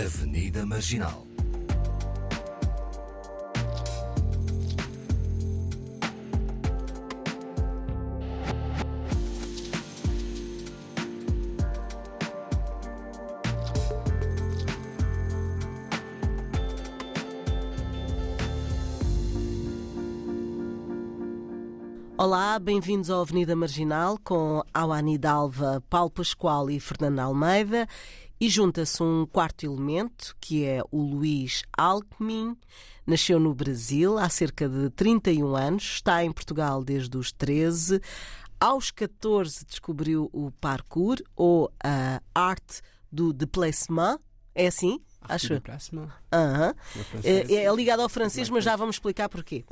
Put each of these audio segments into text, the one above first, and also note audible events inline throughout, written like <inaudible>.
Avenida Marginal. Olá, bem-vindos ao Avenida Marginal com Awani Dalva, Paulo Pascoal e Fernando Almeida. E junta-se um quarto elemento, que é o Luís Alckmin. Nasceu no Brasil há cerca de 31 anos, está em Portugal desde os 13. Aos 14 descobriu o parkour ou a arte do déplacement. É assim? Acho. Uhum. É, é, ligado ao francês, mas já vamos explicar porquê.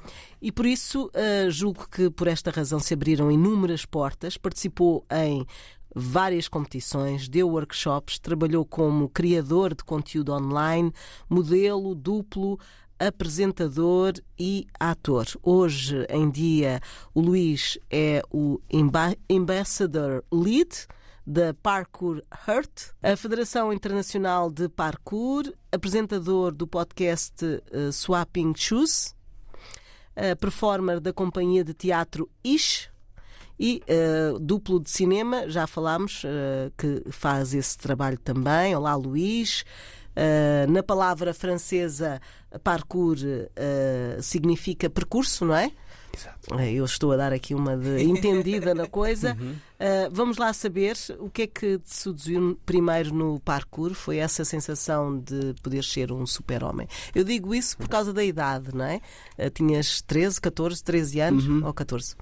E por isso uh, julgo que por esta razão se abriram inúmeras portas. Participou em várias competições, deu workshops, trabalhou como criador de conteúdo online, modelo, duplo, apresentador e ator. Hoje em dia, o Luís é o Ambassador Lead da Parkour Hurt, a Federação Internacional de Parkour, apresentador do podcast uh, Swapping Shoes, uh, performer da companhia de teatro Ish e uh, duplo de cinema, já falámos, que faz esse trabalho também. Olá, Luís. na palavra francesa, parkour significa percurso, não é? Exato. Eu estou a dar aqui uma de <laughs> entendida na coisa. Uhum. Uh, vamos lá saber o que é que te seduziu primeiro no parkour? Foi essa sensação de poder ser um super-homem. Eu digo isso por causa da idade, não é? Uh, tinhas 13, 14, 13 anos uhum. ou 14?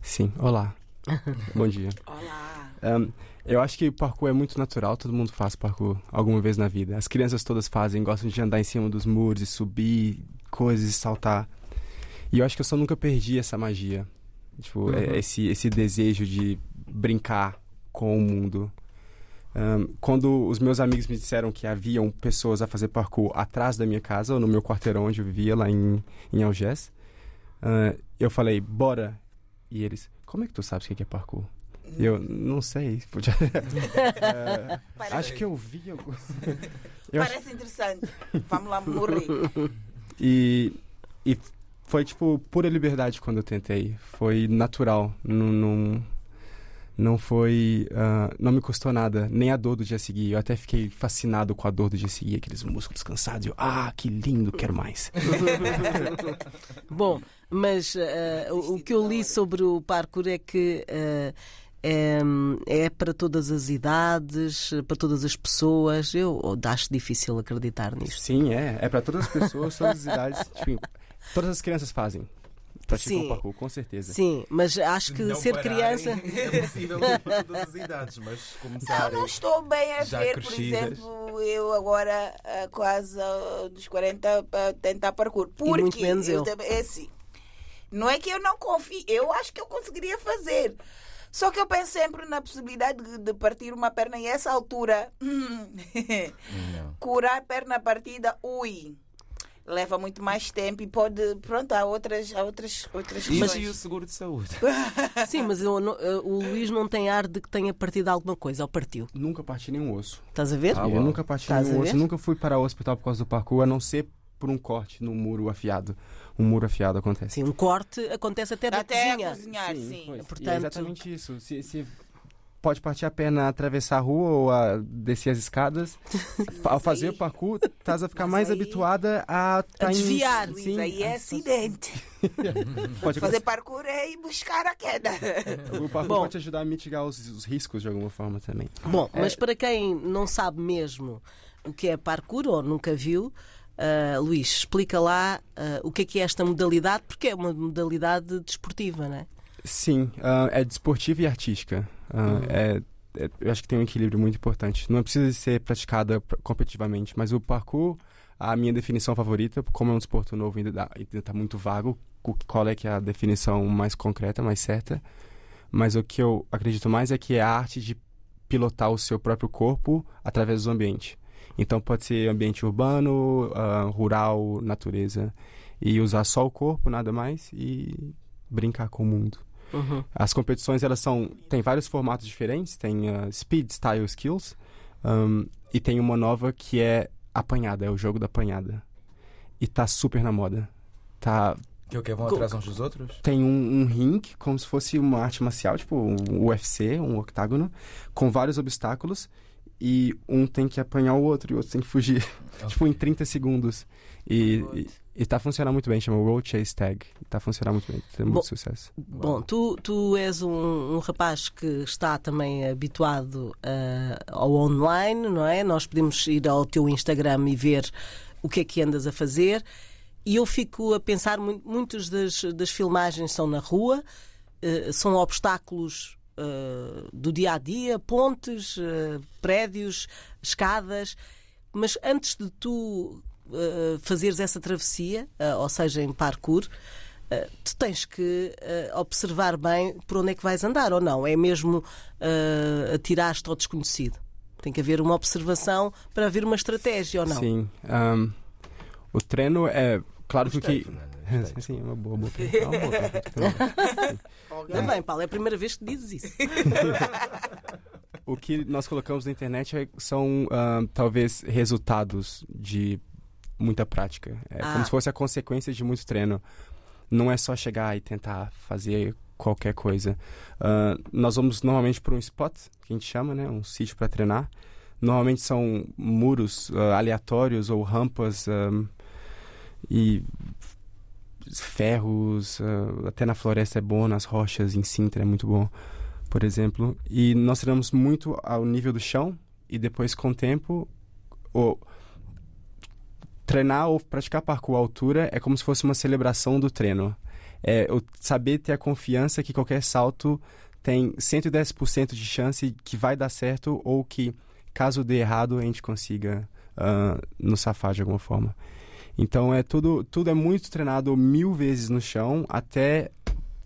Sim, olá. <laughs> Bom dia. Olá. Um, eu acho que parkour é muito natural, todo mundo faz parkour alguma vez na vida. As crianças todas fazem, gostam de andar em cima dos muros e subir coisas e saltar. E eu acho que eu só nunca perdi essa magia. Tipo, é, uhum. esse, esse desejo de brincar com o mundo. Um, quando os meus amigos me disseram que haviam pessoas a fazer parkour atrás da minha casa, ou no meu quarteirão onde eu vivia, lá em, em Algés, uh, eu falei, bora. E eles, como é que tu sabes o que é parkour? E eu, não sei. <laughs> Podia... uh, acho que eu vi. <laughs> Eu... eu Parece acho... interessante. Vamos lá morrer. E, e foi, tipo, pura liberdade quando eu tentei. Foi natural. Não, não, não foi. Uh, não me custou nada. Nem a dor do dia seguinte. Eu até fiquei fascinado com a dor do dia seguinte. Aqueles músculos cansados. Eu, ah, que lindo, quero mais. <laughs> Bom, mas uh, o, o, que eu li sobre o parkour é que. Uh, é, é, para todas as idades, para todas as pessoas. Eu acho difícil acreditar nisso. Sim, é. É para todas as pessoas, todas as idades. <laughs> Tipo, Todas as crianças fazem. Praticam Sim. parkour, com certeza. Sim, mas acho que ser pararem, criança. <laughs> É possível em todas as idades, mas começar. Eu não estou bem a ver, crescidas. por exemplo, eu agora, quase dos 40, a tentar parkour. Porque e muito menos eu. eu. É assim. Não é que eu não confio, eu acho que eu conseguiria fazer. Só que eu penso sempre na possibilidade de partir uma perna e essa altura. <laughs> Hum, curar a perna partida, ui leva muito mais tempo e pode, pronto, há outras, há outras, outras Isso questões. e o seguro de saúde. <laughs> Sim, mas o, o, Luís não tem ar de que tenha partido alguma coisa, ou partiu? Nunca parti nenhum osso. Estás a ver? Ah, eu nunca parti Estás nenhum osso, nunca fui para o hospital por causa do parkour, a não ser por um corte no muro afiado. Um muro afiado acontece. Sim, um corte acontece até da até cozinha. Até cozinhar, sim. sim. Portanto... é exatamente isso. Se, se pode partir a perna, atravessar a rua ou a descer as escadas. <laughs> Ao fazer o parkour, estás a ficar Mas mais aí... habituada a, a desviar. Em... Sim, aí é acidente. <laughs> pode fazer parkour é ir buscar a queda. <laughs> O parkour Bom, pode te ajudar a mitigar os, os, riscos de alguma forma também. Bom, é... mas para quem não sabe mesmo o que é parkour ou nunca viu, Uh, Luís, explica lá uh, o que é que é esta modalidade, porque é uma modalidade desportiva, não é? Sim, uh, é desportiva e artística. Uh, uhum. é, é, eu acho que tem um equilíbrio muito importante. Não precisa ser praticada competitivamente, mas o parkour, a minha definição favorita, como é um desporto novo ainda está muito vago, qual é que é a definição mais concreta, mais certa. Mas o que eu acredito mais é que é a arte de pilotar o seu próprio corpo através do ambiente. Então pode ser ambiente urbano, uh, rural, natureza. E usar só o corpo, nada mais, e brincar com o mundo. Uhum. As competições elas são tem vários formatos diferentes. Tem uh, Speed, Style, Skills um, e tem uma nova que é apanhada, é o jogo da apanhada. E tá super na moda. Tá Que é o que vão atrás uns dos outros? tem um, um ringue, como se fosse uma arte marcial, tipo um UFC, um octágono, com vários obstáculos, e um tem que apanhar o outro e o outro tem que fugir, <laughs> tipo em 30 segundos. E, e, e tá funcionando muito bem, chama Road Chase Tag. Tá funcionando muito bem, tem muito Bom, sucesso. Bom, tu, tu és um, um rapaz que está também habituado ah, ao online, não é? Nós podemos ir ao teu Instagram e ver o que é que andas a fazer. E eu fico a pensar, mu- muitas das, das filmagens são na rua, eh, são obstáculos eh, do dia a dia, pontes, prédios, escadas. Mas antes de tu eh, fazeres essa travessia, eh, ou seja, em parkour, eh, tu tens que eh, observar bem por onde é que vais andar ou não. É mesmo uh, atirar-te ao desconhecido. Tem que haver uma observação para haver uma estratégia ou não. Sim. ahm, o treino é. Claro que o Gostei, que. Fernanda, Sim, é uma boa, boa. É pergunta. Também, Paulo, é a primeira vez que dizes isso. O que nós colocamos na internet é- são ahm, talvez resultados de muita prática. É Ah. como se fosse a consequência de muito treino. Não é só chegar e tentar fazer qualquer coisa. Ah, nós vamos normalmente para um spot, que a gente chama, né? Um sítio para treinar. Normalmente são muros ah, aleatórios ou rampas ahm, e ferros. ah, até na floresta é bom, nas rochas, em Sintra é muito bom por exemplo. E nós treinamos muito ao nível do chão e depois, com o tempo, o... treinar ou praticar parkour à altura é como se fosse uma celebração do treino. É o saber ter a confiança que qualquer salto tem 110% de chance que vai dar certo ou que, caso dê errado, a gente consiga ah, nos safar de alguma forma. Então é tudo, tudo é muito treinado mil vezes no chão até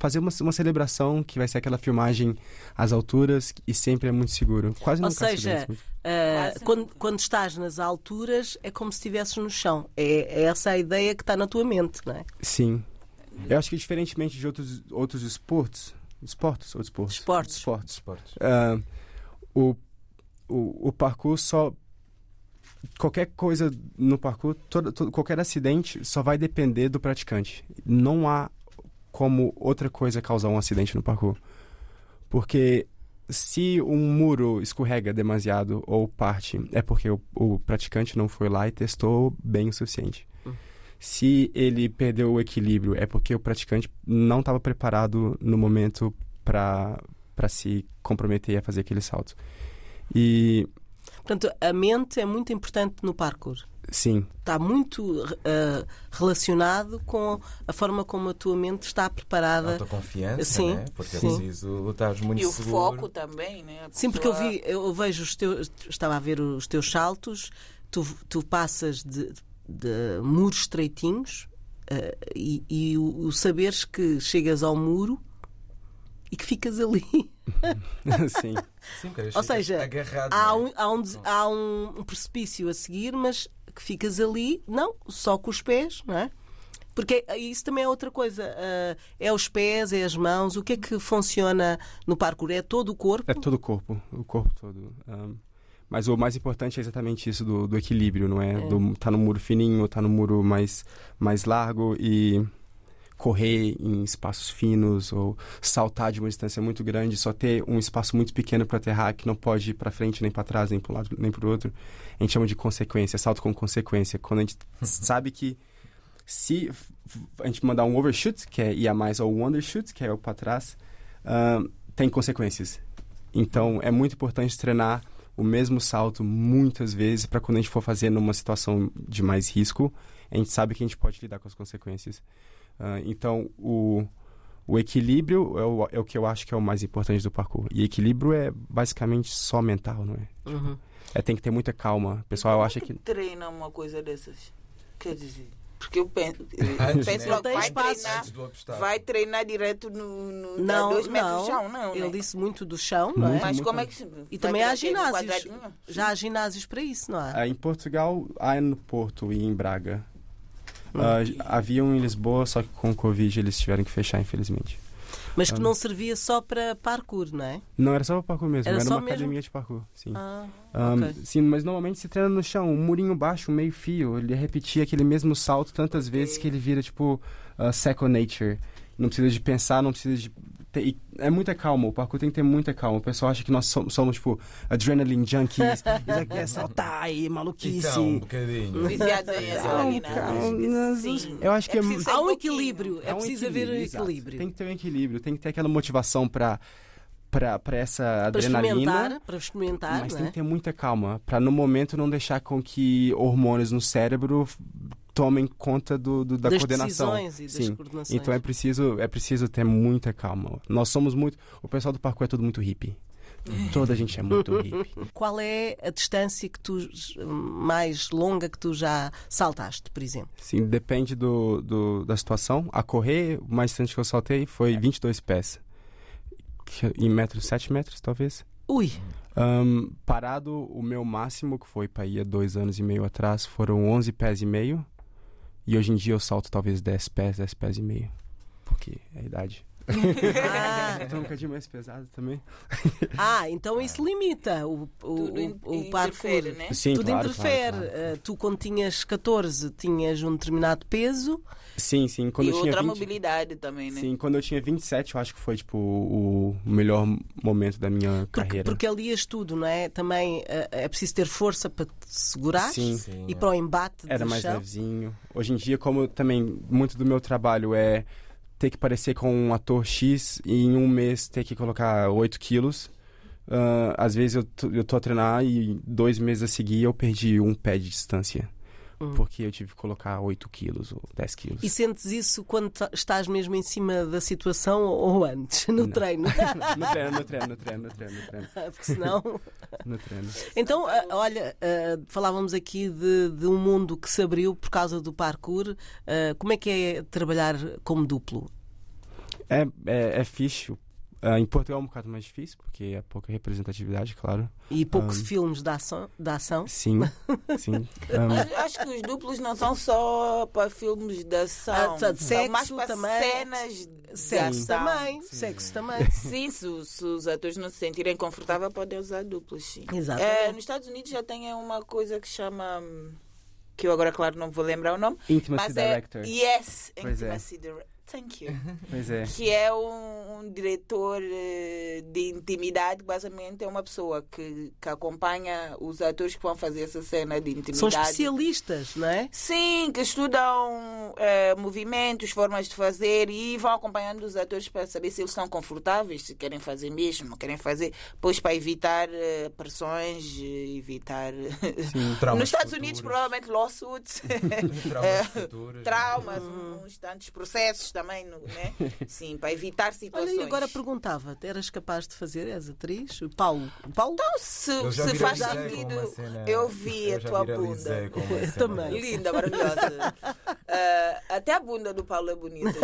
fazer uma, uma celebração que vai ser aquela filmagem às alturas e sempre é muito seguro. Quase Ou nunca seja, acidentes. Uh, Quase quando, nunca. quando estás nas alturas, é como se estivesses no chão. É, é essa a ideia que está na tua mente, não é? Sim. Eu acho que diferentemente de outros, outros esportes, esportes ou esportes? Esportes. Esportes. Esportes. Ah, o, o, o parkour só. Qualquer coisa no parkour, todo, todo- qualquer acidente só vai depender do praticante. Não há como outra coisa causar um acidente no parkour. Porque se um muro escorrega demasiado ou parte, é porque o, o praticante não foi lá e testou bem o suficiente. Se ele perdeu o equilíbrio, é porque o praticante não estava preparado no momento para para se comprometer a fazer aquele salto. E Portanto, a mente é muito importante no parkour. Sim, Está muito uh, relacionado com a forma como a tua mente está preparada. Autoconfiança, Sim, né? Porque sim. é preciso lutar muito E o seguro. foco também, né? A Sim, porque eu pessoa- vi, eu vejo os teus, estava a ver os teus saltos, tu, tu passas de, de muros estreitinhos eh, e, e o, o saberes que chegas ao muro e que ficas ali. <laughs> sim. Sim, Ou seja, agarrado, há, né? um, há, um, há um precipício a seguir, mas que ficas ali, não, só com os pés, não é? Porque isso também é outra coisa. ah, é os pés, é as mãos. O que é que funciona no parkour? É todo o corpo? É todo o corpo, o corpo todo. Ahn, mas o mais importante é exatamente isso do, do equilíbrio, não é? Do, tá no muro fininho, tá no muro mais, mais largo e correr em espaços finos ou saltar de uma distância muito grande, só ter um espaço muito pequeno para aterrar que não pode ir para frente nem para trás, nem para um lado nem para o outro. A gente chama de consequência, salto com consequência. Quando a gente <laughs> sabe que se a gente mandar um overshoot, que é ir a mais, ou um undershoot, que é o para trás, ahn, tem consequências. Então é muito importante treinar o mesmo salto muitas vezes para quando a gente for fazer numa situação de mais risco, a gente sabe que a gente pode lidar com as consequências. Ah, então o, o equilíbrio é o, é o que eu acho que é o mais importante do parkour. E equilíbrio é basicamente só mental, não é? Uhum. É tem que ter muita calma. O pessoal Como acha que treina uma coisa dessas? Quer dizer, porque eu penso, penso né? logo, Tem vai espaço. treinar, vai treinar direto no, no Não, dois metros não. do chão, não, Ele né? disse muito do chão, não é? Mas muito. como é que se E também há ginásios. Já há ginásios para isso, não há? Ah, em Portugal há no Porto e em Braga. Ah, havia um em Lisboa, só que com o Covid eles tiveram que fechar, infelizmente. Mas que não servia só para parkour, não é? Não, era só para parkour mesmo. Era Era, uma mesmo? academia de parkour, sim. Ah, Um, ok. Sim, mas normalmente se treina no chão, um murinho baixo, um meio fio. Ele repetia aquele mesmo salto tantas vezes que ele vira, tipo, uh, second nature. Não precisa de pensar, não precisa de. E é muita calma, o parkour tem que ter muita calma. O pessoal acha que nós somos, somos tipo, adrenaline junkies. e já quer saltar e maluquice. Isso é um bocadinho. Viciados em adrenalina. calma. Sim. Eu acho que é preciso ser Há um equilíbrio, é, um preciso haver um exato. equilíbrio. Tem que ter um equilíbrio, tem que ter aquela motivação para para para essa Para adrenalina. experimentar, para experimentar, Mas não tem é? que ter muita calma, para no momento não deixar com que hormônios no cérebro tomem conta do, do- da das coordenação. decisões e das Sim. coordenações. Então é preciso, é preciso ter muita calma. Nós somos muito. O pessoal do parkour é tudo muito hippie. Toda a gente é muito hippie. <laughs> Qual é a distância que tu mais longa que tu já saltaste, por exemplo? Sim, depende do, do- da situação. A correr, o mais distante que eu saltei foi 22 pés. Que- Em metros, 7 metros, talvez. Ui, Ahn, parado, o meu máximo, que foi para ir há dois anos e meio atrás, foram 11 pés e meio. E hoje em dia eu salto talvez 10 pés, 10 pés e meio. Porque é a idade. Ah, Então um bocadinho mais pesado também. ah, então isso limita o, o, Tudo o, o parkour. interfere, né? Sim, Tudo claro, interfere. claro, claro. Uh, Tu, quando tinhas 14, tinhas um determinado peso. Sim, sim. Quando E eu tinha outra 20... mobilidade também, né? Sim, quando eu tinha 27, eu acho que foi tipo o melhor momento da minha Porque, carreira. porque ali és tudo, não é? Também uh, é preciso ter força para te segurar Sim. Sim, e é. para o embate Era do mais chão. levezinho. Hoje em dia, como também muito do meu trabalho é ter que parecer com um ator X e em um mês ter que colocar 8 quilos. ah, às vezes eu, eu tô a treinar e dois meses a seguir eu perdi um pé de distância. Hum. Porque eu tive que colocar 8 quilos ou 10 quilos. E sentes isso quando estás mesmo em cima da situação ou antes, <laughs> no Não. treino? <laughs> no treino, no treino, no treino, no treino, no treino. Porque senão. <laughs> No treino. Então, ah, olha, ah, falávamos aqui de, de um mundo que se abriu por causa do parkour. Ah, como é que é trabalhar como duplo? É, é, é fixe. Ah, em Portugal é um bocado mais difícil, porque é pouca representatividade, claro. E poucos Um. filmes de ação? Ação? Sim, <laughs> sim. Ah, Mas acho que os duplos não são só para filmes de ação. Ah, tá, de são mais sexo para também. cenas de Sexo ação. também. Sexo também. <laughs> Sim, se, os- se os atores não se sentirem confortáveis, podem usar duplos, sim. Exatamente. É, nos Estados Unidos já tem uma coisa que chama. hum, Que eu agora, claro, não vou lembrar o nome. Intimacy mas é. Director. Yes, Pois é. Intimacy Director. Thank you. <laughs> Pois é. que é um, um diretor eh, de intimidade, basicamente é uma pessoa que, que acompanha os atores que vão fazer essa cena de intimidade. São especialistas, não é? Sim, que estudam eh, movimentos, formas de fazer e vão acompanhando os atores para saber se eles estão confortáveis, se querem fazer mesmo, não querem fazer, pois para evitar eh, pressões, evitar. Traumas Nos Estados Unidos, futuros. provavelmente lawsuits, <laughs> Traumas <laughs> futuros. traumas, uns tantos processos também, no- né? <laughs> Sim, para evitar situações. Olha, e agora perguntava-te, eras capaz de fazer? És atriz? O Paulo? Paulo? Então, se, se faz sentido, cena- eu vi eu a tua bunda. <laughs> Também. Linda, maravilhosa. <laughs> Ah, até a bunda do Paulo é bonita.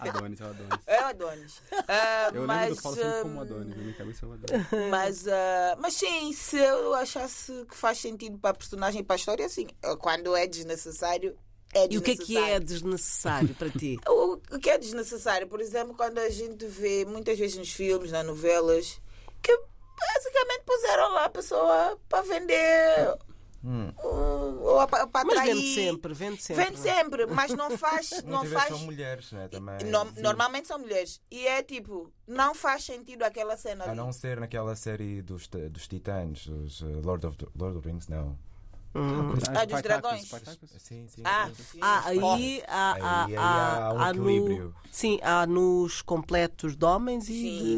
Adonis, é o Adonis. É o Adonis. Ah, Eu mas, lembro do Paulo sempre como hum, Adonis, na minha cabeça é o Adonis. Mas, ah, mas sim, se eu achasse que faz sentido para a personagem e para a história, sim. Quando é desnecessário, é. E o que é que é desnecessário para ti? <laughs> O o que é desnecessário, por exemplo, quando a gente vê muitas vezes nos filmes, nas novelas, que basicamente puseram lá a pessoa para vender Hum. uh, ou para Mas atrair. vende sempre, vende sempre. Vende sempre, mas não <laughs> faz. não Muitas faz são mulheres, né? Também. no- normalmente são mulheres. E é tipo, não faz sentido aquela cena A ali. não ser naquela série dos, dos Titãs, os uh, Lord, of the, Lord of the Rings, não. Ah, dos dragões. Sim, sim. Ah, sim. Ah, aí, há, Aí- há, um no, equilíbrio. sim, há nos completos de homens e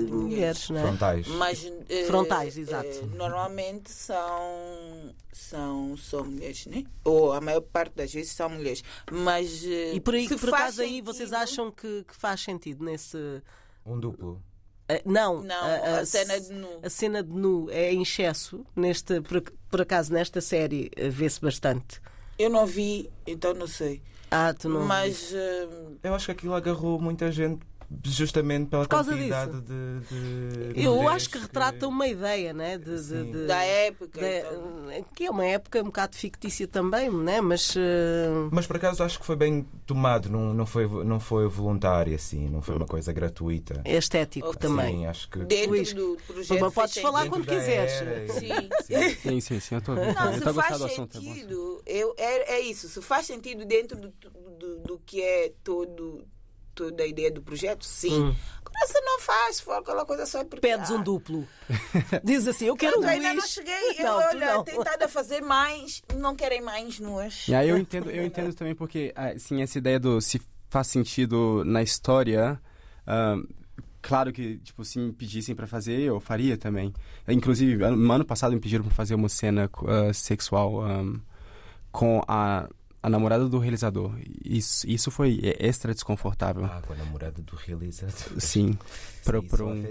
de mulheres, não é? Frontais. Mas, eh, Frontais, eh, exato. normalmente são, são só mulheres, né? Ou a maior parte das vezes são mulheres. Mas. eh, E por aí, se por faz acaso aí, vocês acham que, que faz sentido nesse. Um duplo. Ah, não, Não, a, a cena de nu. a cena de nu é em excesso. Neste, por, por acaso, nesta série vê-se bastante. Eu não vi, então não sei. Ah, tu não. Mas. eh, Eu acho que aquilo agarrou muita gente justamente pela causa quantidade de, de Eu acho que retrata uma ideia, né? De, de- Da época. de- então. que é uma época um bocado fictícia também, né? Mas eh, Mas por acaso acho que foi bem tomado, não, não, foi, não foi voluntário assim, não foi uma coisa gratuita. é estético Ok. também. Sim, acho que. Dentro Luís, do projeto. mas podes falar quando quiseres. era Sim. sim. Sim, sim, eu estou a ver. Não, Eu se faz é sentido, eu, é, é isso. Se faz sentido dentro do, do, do que é todo, toda a ideia do projeto, sim. Hum. Agora, se não faz, se for aquela coisa só porque. Pedes um ah, duplo. <laughs> Diz assim, eu quero <laughs> Eu um ainda não cheguei. Eu, Não, tu olha, não. tentado a fazer mais, não querem mais nuas. E aí eu <laughs> entendo, eu entendo também porque, assim, essa ideia do se faz sentido na história, ahn, claro que, tipo, se me pedissem pra fazer, eu faria também. Inclusive, ano, ano passado me pediram pra fazer uma cena ah, sexual ahm, com a, a namorada do realizador. Isso, isso foi extra desconfortável. Ah, com a namorada do realizador. Sim, para Sim, para só um... <laughs>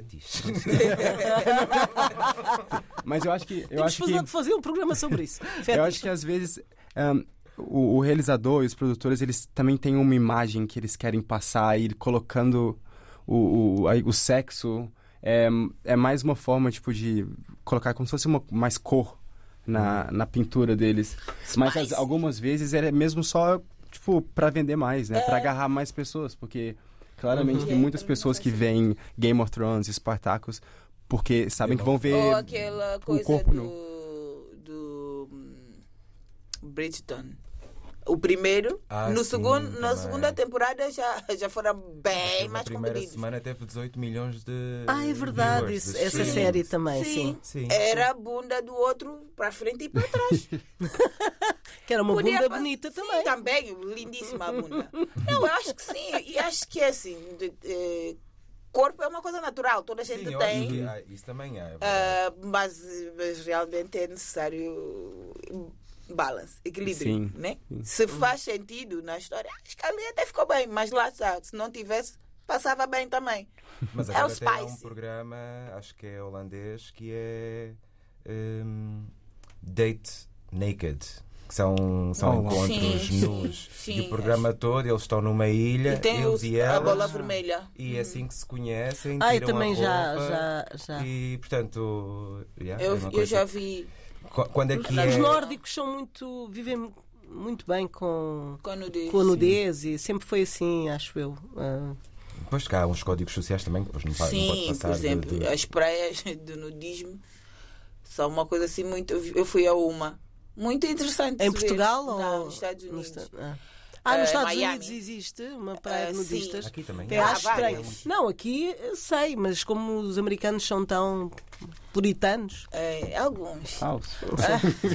Mas eu acho que... Eu Temos acho fazer, que... fazer um programa sobre isso. <laughs> Eu acho que às vezes ahn, o, o realizador e os produtores eles também têm uma imagem que eles querem passar e colocando o, o, aí o sexo é, é mais uma forma tipo de colocar como se fosse uma mais cor na, na pintura deles. Mas as- Spice. algumas vezes é mesmo só tipo para vender mais, né? Para agarrar mais pessoas, porque claramente tem Uhum. muitas pessoas que veem Game of Thrones, Spartacus, porque sabem que vão ver Ou aquela coisa corpo do. do. hum, Bridgeton. O primeiro, Ah, no sim, segundo, na também. segunda temporada já, já foram bem Na mais primeira comedidos. semana teve 18 milhões de. Ah, é verdade, viewers, isso- de essa série também, sim. Sim, Sim. era a bunda do outro para frente e para trás. <laughs> Que era uma Podia bunda bonita sim, também. também, lindíssima a bunda. Não, eu acho que sim, e acho que é assim. de- eh, corpo é uma coisa natural, toda a gente Sim, tem. que há- isso também é. é. Ah, mas, mas realmente é necessário balance, equilíbrio, Sim, né? sim. Se faz sentido na história, acho que ali até ficou bem, mas lá está, se não tivesse, passava bem também. Mas é agora o tem um Spice. programa, acho que é holandês, que é hum, Date Naked. Que são, são Oh, encontros Sim, nus. sim, e o programa todo, eles estão numa ilha, E tem eles o- e a elas. bola vermelha. E é assim que se conhecem, Ah, eu também a já, roupa, já, já. E, portanto, yeah, Eu, é uma eu já vi Quando é que Os é... nórdicos são muito. vivem muito bem com, com a nudez. com a nudez e sempre foi assim, acho eu. Ah, Depois cá há uns códigos sociais também que depois não, pa- não pode Sim, passar. por de- exemplo, de- as praias <laughs> do nudismo são uma coisa assim muito. Eu fui a uma. Muito interessante. em de se ver. Portugal Não, ou nos Estados Unidos. Esta- ah. Ah, nos Eh, Estados Miami. Unidos existe uma praia Ah, de sim. nudistas. Aqui também. Ah, acho várias. estranho. Não, aqui sei, mas como os americanos são tão puritanos, É, alguns. falso.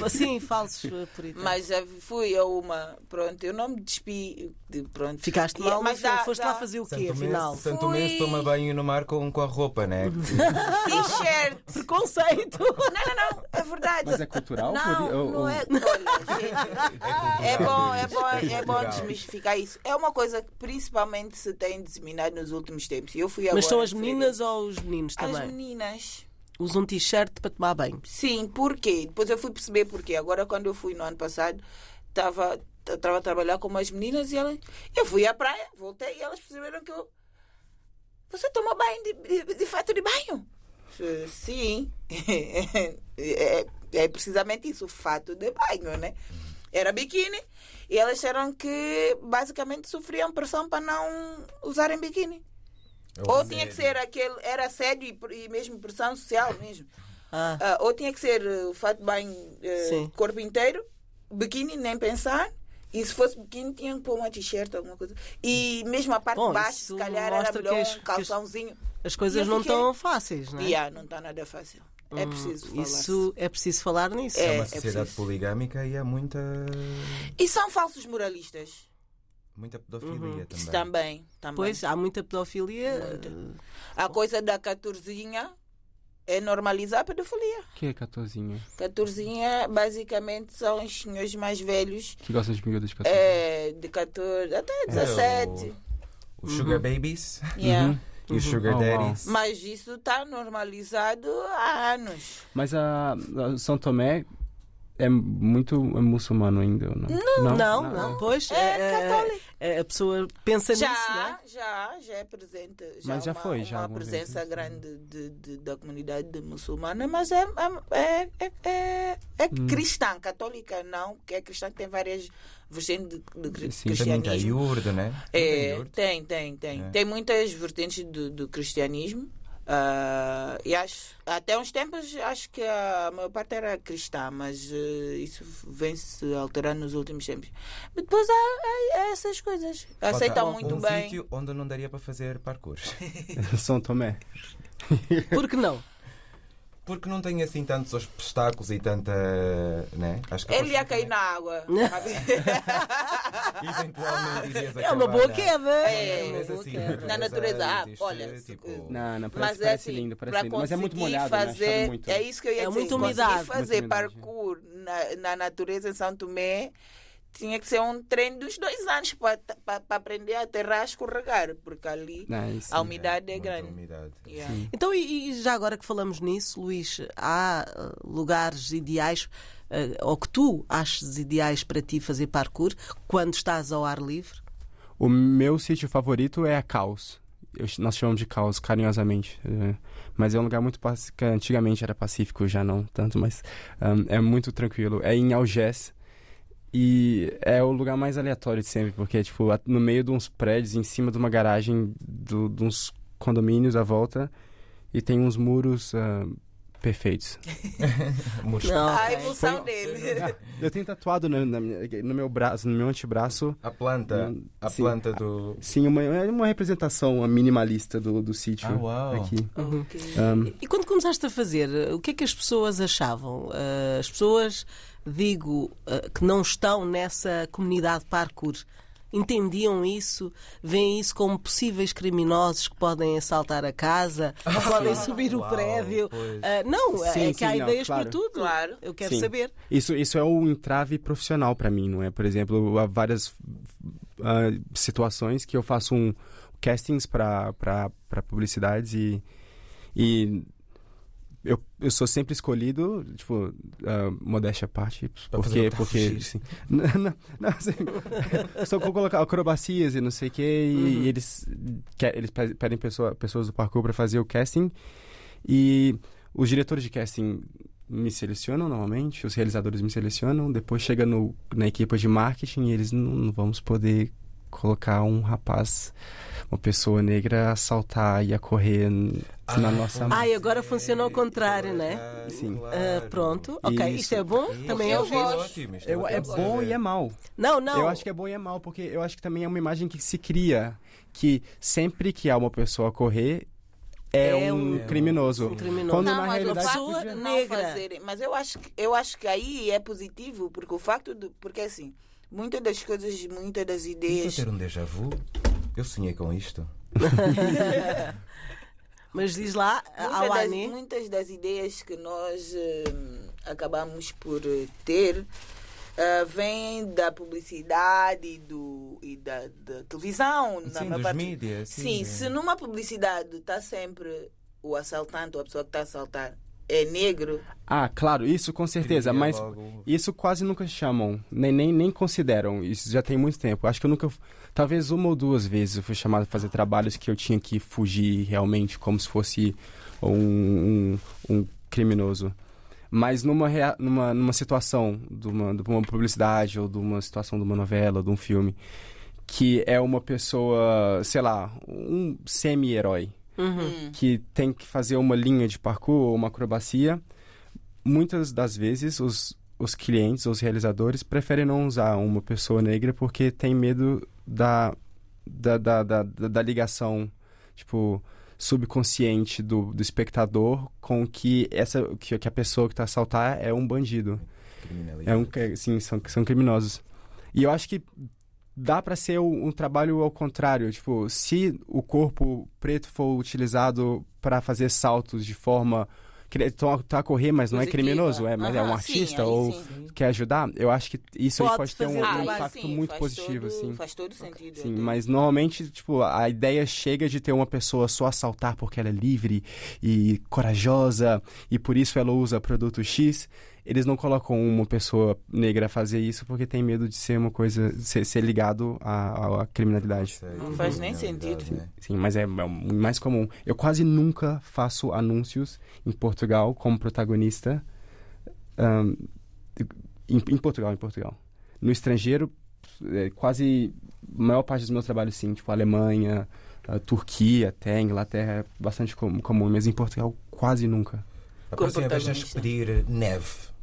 assim, <laughs> falsos eh, puritanos. Mas fui a uma, pronto, eu não me despi, de, pronto. Ficaste mal, mas dá- foste dá lá fazer o quê, Santo afinal? Mês, Santo Fui- Mês toma banho no mar com, com a roupa, né? <laughs> T-shirt. Preconceito! Não, não, não, é verdade. Mas é cultural? Não, ou- não ou- é. <laughs> Olha, gente, é bom, é bom, é bom desmistificar isso. É uma coisa que principalmente se tem disseminado nos últimos tempos. Eu fui agora Mas são as meninas ou os meninos férias. As também? meninas. Usam um t-shirt para tomar banho. Sim, porquê? Depois eu fui perceber porquê. Agora, quando eu fui no ano passado, estava a trabalhar com umas meninas e elas. Eu fui à praia, voltei e elas perceberam que eu. Você toma banho de, de, de fato de banho? Sim. <laughs> é, é precisamente isso, o fato de banho, né? Era biquíni e elas disseram que basicamente sofriam pressão para não usarem biquíni. Ou tinha que ser aquele, era assédio e, e mesmo pressão social mesmo. Ah, Ah, ou tinha que ser o fato banho eh, Sim. corpo inteiro, biquíni, nem pensar. E se fosse biquíni, tinham que pôr uma t-shirt, alguma coisa. E mesmo a parte Bom, de baixo, se calhar, era melhor as- um que as- calçãozinho. as coisas não fiquei- estão fáceis, não é? Yeah, não está nada fácil. É Hum, preciso falar. Isso é preciso falar nisso. É É, uma é sociedade preciso. poligâmica e há muita, E são falsos moralistas. Muita pedofilia Uhum. também. Também. também. Pois, há muita pedofilia. Muita. eh, A coisa da catorzinha é normalizar a pedofilia. Que é 14? Catorzinha, basicamente, são os senhores mais velhos, Que gostam de miúdas de 14? é, de 14 até 17. Os Sugar Babies Yeah. e os Sugar Oh, wow. Daddies. Mas isso está normalizado há anos. Mas a, a São Tomé é muito muçulmano ainda, ou não? Não, não, não, pois. É eh, católico. Eh, a pessoa pensa Já, nisso, não é? já, já é presente. Já Mas já uma, foi, já uma presença vezes, grande de, de- da comunidade muçulmana, mas é, é, é, é, é Hum. cristã, católica não, que é cristã que tem várias vertentes de, de Sim, Tem cristianismo. iurde, né? É, tem, tem, tem. É. Tem muitas vertentes do, do cristianismo. Ah, e acho, até uns tempos acho que a maior parte era cristã, mas eh, isso vem se alterando nos últimos tempos. Depois há, há- há essas coisas. Aceitam muito um bem. sítio onde não daria para fazer parkour. <laughs> São Tomé. Por que não? Porque não tem assim tantos obstáculos e tanta. Né? Acho que Ele ia cair na água. <laughs> Eventualmente É uma boa na- queda. É, É assim. Na natureza, ah, existe, olha, tipo, Não, não, parece, Mas é assim, lindo, parece para lindo. Mas é muito conseguir molhado, né? Fazer, muito. é isso que eu ia É dizer. conseguir umidade. fazer Muita umidade. parkour na, na natureza em São Tomé tinha que ser um treino dos dois anos para aprender a aterrar a escorregar, porque ali isso, a umidade é muita grande. umidade. Yeah. Então, e, e já agora que falamos nisso, Luís, há eh, lugares ideais, eh, ou que tu achas ideais para ti fazer parkour quando estás ao ar livre? O meu sítio favorito é a Caos. Eu- nós chamamos de Caos carinhosamente. é, mas é um lugar muito pacífico. Antigamente era pacífico, já não tanto, mas ahn, é muito tranquilo. É em Algés. E é o lugar mais aleatório de sempre, porque é tipo a- no meio de uns prédios, em cima de uma garagem, do- de uns condomínios à volta, e tem uns muros ah, perfeitos. <laughs> Não, A emoção dele. <laughs> Eu tenho tatuado no, no meu braço, no meu antebraço, A planta, Não, a sim. planta do. sim, uma, é uma representação minimalista do, do sítio Ah, uau. aqui. Ok. Ahm, E quando começaste a fazer, o que é que as pessoas achavam? Eh, As pessoas, digo, eh, que não estão nessa comunidade parkour, entendiam isso? Veem isso como possíveis criminosos que podem assaltar a casa, <laughs> ou podem subir o Uau, prédio? Eh, não, é Sim, que há sim, não, ideias claro. para tudo. Claro. Eu quero Sim. saber. Isso, isso é um entrave profissional para mim, não é? Por exemplo, há várias ah, situações que eu faço um castings para publicidades e, e eu, eu sou sempre escolhido, tipo, ah, modéstia à parte, Pra porque, porque xixi. sim. <laughs> não, não, não, assim, <laughs> só vou colocar acrobacias e não sei o que e, eles, quer, eles pe- pedem pessoa, pessoas do parkour para fazer o casting e os diretores de casting me selecionam normalmente, os realizadores me selecionam, depois chega no, na equipe de marketing e eles não, não vamos poder colocar um rapaz, uma pessoa negra a assaltar e a correr n- na nossa Ah, e agora funciona ao contrário, né? Sim. Ah, pronto, ok. Isso. Isto é bom? Também é Eu isto Eu, é ótimo bom e é mal. Não, não. Eu acho que é bom e é mal, porque eu acho que também é uma imagem que se cria que sempre que há uma pessoa a correr é, É um, um- criminoso. um criminoso. Quando Não, na mas o realidade podia- não negra. fazerem. Mas eu acho, que- eu acho que aí é positivo, porque o facto de. Porque assim, muitas das coisas, muitas das Estou a ideias. ter um déjà vu. Eu sonhei com isto. <laughs> Mas diz lá, Muitas ao das, Ani. muitas das ideias que nós eh, acabamos por eh, ter eh, vêm da publicidade e, do, e da, da televisão. na Sim, maior dos parte- mídias. Sim, se numa publicidade está sempre o assaltante ou a pessoa que está a assaltar é negro, Ah, claro, isso com certeza, Cria mas logo- isso quase nunca chamam, nem, nem, nem consideram. Isso já tem muito tempo. Acho que eu nunca. Talvez uma ou duas vezes eu fui chamado a fazer trabalhos que eu tinha que fugir realmente como se fosse um, um, um criminoso. Mas numa, rea- numa, numa situação de uma, de uma publicidade ou de uma situação de uma novela, ou de um filme, que é uma pessoa, sei lá, um semi-herói Uhum. que tem que fazer uma linha de parkour ou uma acrobacia, muitas das vezes os, os clientes, os realizadores, preferem não usar uma pessoa negra porque tem medo da, da, da, da, da- da ligação, tipo, subconsciente do, do espectador com que essa que, que a pessoa que está a assaltar é um bandido. É um, é, sim, são, são criminosos. E eu acho que dá para ser um, um trabalho ao contrário. Tipo, se o corpo preto for utilizado para fazer saltos de forma. que Tá a correr, mas não é Positiva. criminoso, é, mas é um artista sim, ou sim. quer ajudar, eu acho que isso aí Pode pode ter um, um impacto sim, muito positivo, todo, assim. Faz todo sentido. Sim, mas normalmente, tipo, a ideia chega de ter uma pessoa só assaltar porque ela é livre e corajosa e por isso ela usa produto X eles não colocam uma pessoa negra a fazer isso porque tem medo de ser uma coisa, ser, ser ligado à, à criminalidade. Não faz nem sentido. Né? Sim, mas é, é mais comum. Eu quase nunca faço anúncios em Portugal como protagonista. Um, em, em, Portugal, em Portugal. No estrangeiro, é, quase a maior parte dos meus trabalhos, sim, tipo Alemanha, Turquia, até Inglaterra, é bastante comum, mas em Portugal quase nunca. A próxima vez tens pedir neve.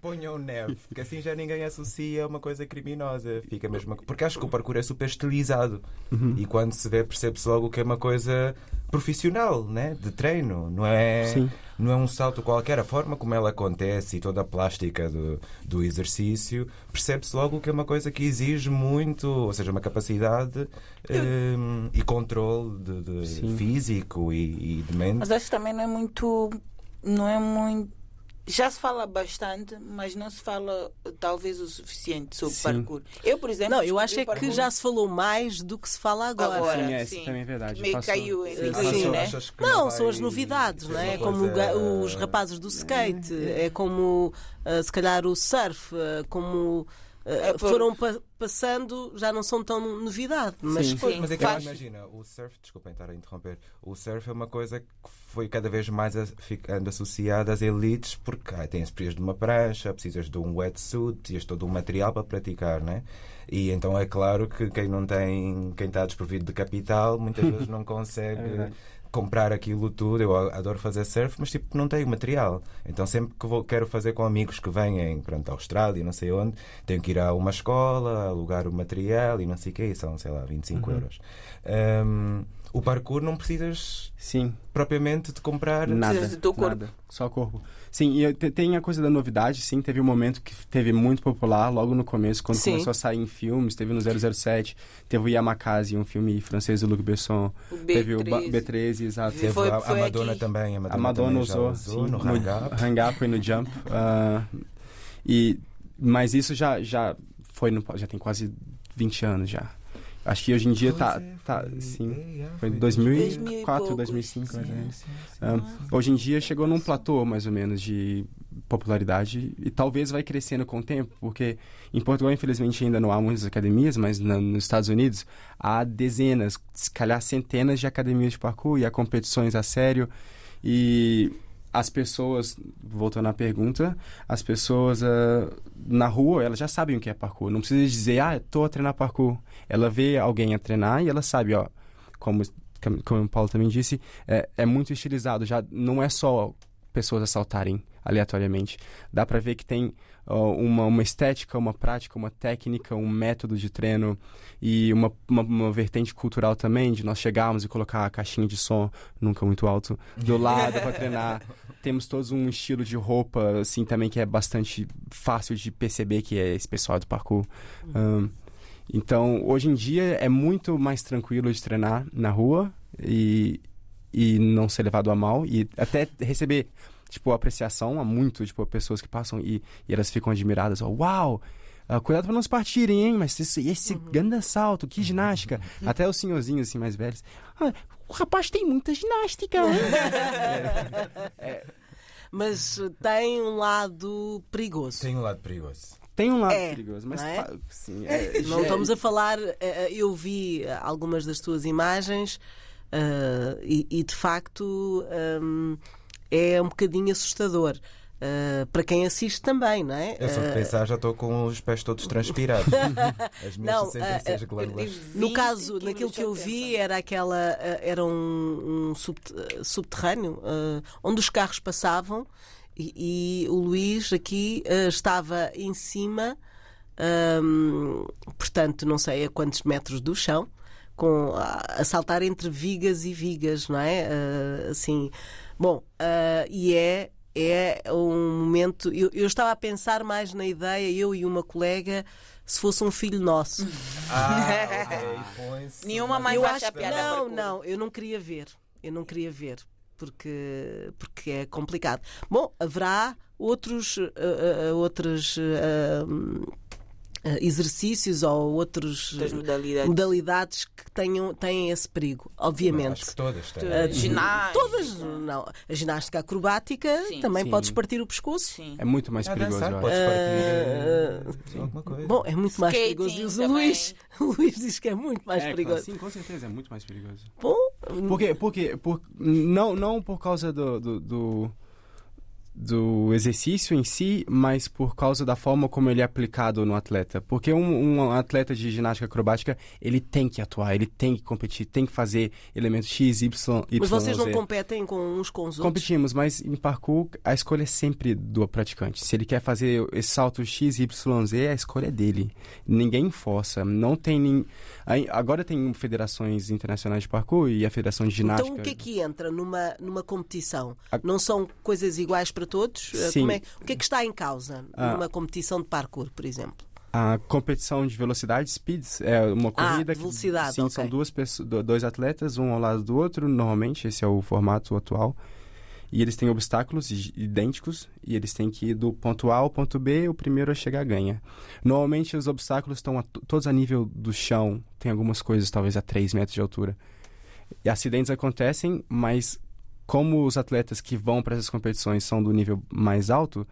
Ponham neve, porque assim já ninguém associa uma coisa criminosa. Fica mesmo. Porque acho que o parkour é super estilizado. Uhum. E quando se vê, percebe-se logo que é uma coisa profissional, né? de treino. Não é, Sim. não é um salto qualquer. A forma como ela acontece e toda a plástica do, do exercício, percebe-se logo que é uma coisa que exige muito, ou seja, uma capacidade um, e controle de, de físico e, e de mente. Mas acho que também não é muito. Não é muito já se fala bastante, mas não se fala talvez o suficiente sobre sim. parkour. Eu, por exemplo. Não, eu acho é que já se falou mais do que se fala agora. agora sim, é, sim. também é verdade. Meio passo... caiu em sim. né? Não, são as novidades, não é? Como os rapazes do skate, é como uh, se calhar o surf, uh, como. Uh, foram pa passando, já não são tão novidade. Mas, sim. Sim. mas é que faz... imagina, o surf, desculpem estar a interromper, o surf é uma coisa que foi cada vez mais ficando associada às elites, porque ah, tens precisas de uma prancha, precisas de um wetsuit, precisas de todo um material para praticar, né? E então é claro que quem não tem, quem está desprovido de capital, muitas <laughs> vezes não consegue. É comprar aquilo tudo. Eu adoro fazer surf, mas tipo, não tenho material. Então sempre que vou, quero fazer com amigos que vêm pronto, à Austrália, não sei onde, tenho que ir a uma escola, alugar o material e não sei o que, são, sei lá, 25 uhum. euros. Um, o parkour não precisas Sim. propriamente de comprar nada, do teu corpo. Nada, só corpo. Sim, e tem a coisa da novidade, sim, teve um momento que teve muito popular logo no começo, quando sim. começou a sair em filmes, teve no 007, teve o Yamakasi, um filme francês do Luc Besson, o teve o B13, exato. Teve foi, foi a, Madonna aqui. também, a Madonna, a Madonna usou, usou sim, no Hang Up. Hang Up e no Jump. Uh, e, mas isso já, já foi, no, já tem quase 20 anos já. Acho que hoje em dia tá, tá foi, sim, foi em 2004, 2005, mais ou menos. Um, hoje em dia chegou num platô, mais ou menos, de popularidade e talvez vai crescendo com o tempo, porque em Portugal, infelizmente, ainda não há muitas academias, mas na, nos Estados Unidos há dezenas, se calhar centenas de academias de parkour e há competições a sério. E as pessoas, voltando à pergunta, as pessoas uh, na rua, elas já sabem o que é parkour. Não precisa dizer, ah, estou a treinar parkour. Ela vê alguém a treinar e ela sabe, ó, como, como o Paulo também disse, é, é muito estilizado. Já não é só pessoas assaltarem aleatoriamente. Dá para ver que tem uma, uma estética, uma prática, uma técnica, um método de treino e uma, uma, uma, vertente cultural também, de nós chegarmos e colocar a caixinha de som, nunca muito alto, do lado para treinar. <laughs> Temos todos um estilo de roupa, assim, também que é bastante fácil de perceber que é esse pessoal do parkour. Um, então, hoje em dia é muito mais tranquilo de treinar na rua e, e não ser levado a mal e até receber tipo, apreciação a muito, tipo, pessoas que passam e, e elas ficam admiradas. Ó, Uau! Uh, cuidado para não se partirem, hein? Mas esse, esse uhum. grande salto, que ginástica. Uhum. Até os senhorzinhos, assim, mais velhos. Ah, o rapaz tem muita ginástica. é, <laughs> é. Mas tem um lado perigoso. Tem um lado perigoso. Tem um lado é, perigoso, mas não, é? sim, é, <laughs> não estamos a falar. Eh, eh, eu vi algumas das tuas imagens uh, e, e, de facto. Um, é um bocadinho assustador. Uh, para quem assiste também, não é? Eu só de ah, pensar já estou com os pés todos transpirados. <laughs> As minhas não, 66 uh, glândulas. No caso, naquilo que eu vi, era aquela era um, um subterrâneo onde os carros passavam e, e o Luís aqui estava em cima, um, portanto, não sei a quantos metros do chão, com, a saltar entre vigas e vigas, não é? assim Bom, uh, e é, é um momento. Eu, eu estava a pensar mais na ideia, eu e uma colega se fosse um filho nosso. Ah, <laughs> okay. Nenhuma mãe vai achar piada. Não, não, eu não queria ver. Eu não queria ver. Porque, porque é complicado. Bom, haverá outros, uh, uh, outros uh, uh, exercícios ou outros modalidades. modalidades. que tenham, têm esse perigo, obviamente. Acho que todas têm. Uh, ginástica. Todas, não. A ginástica acrobática Sim. também Sim. podes partir o pescoço. Sim. É muito mais A perigoso, dançar, podes partir eh, alguma coisa. Bom, é muito mais Skating perigoso. E o. Luís, o <laughs> Luís diz que é muito mais É, perigoso. Sim, com certeza, é muito mais perigoso. Bom, Porque, porque, por, não, não por causa do, do, do, do exercício em si, mas por causa da forma como ele é aplicado no atleta. Porque um, um atleta de ginástica acrobática, ele tem que atuar, ele tem que competir, tem que fazer elementos X, Y, Y, mas vocês não Z. competem com uns com os outros. Competimos, mas em parkour a escolha é sempre do praticante. Se ele quer fazer esse salto X, Y, Z, a escolha é dele. Ninguém força. Não tem nem. Agora tem federações internacionais de parkour e a Federação de Ginástica. Então o que é que entra numa, numa competição? A- Não são coisas iguais para todos? Eh, Sim. é- o que é que está em causa Ah. numa competição de parkour, por exemplo? A competição de velocidade, speeds, é uma Ah, corrida de velocidade, que sim, ok. são duas pessoas, do- dois atletas, um ao lado do outro, normalmente, esse é o formato atual. E eles têm obstáculos idênticos e eles têm que ir do ponto A ao ponto B, o primeiro a chegar ganha. Normalmente os obstáculos estão a to- todos a nível do chão, tem algumas coisas talvez a 3 metros de altura. E acidentes acontecem, mas como os atletas que vão para essas competições são do nível mais alto,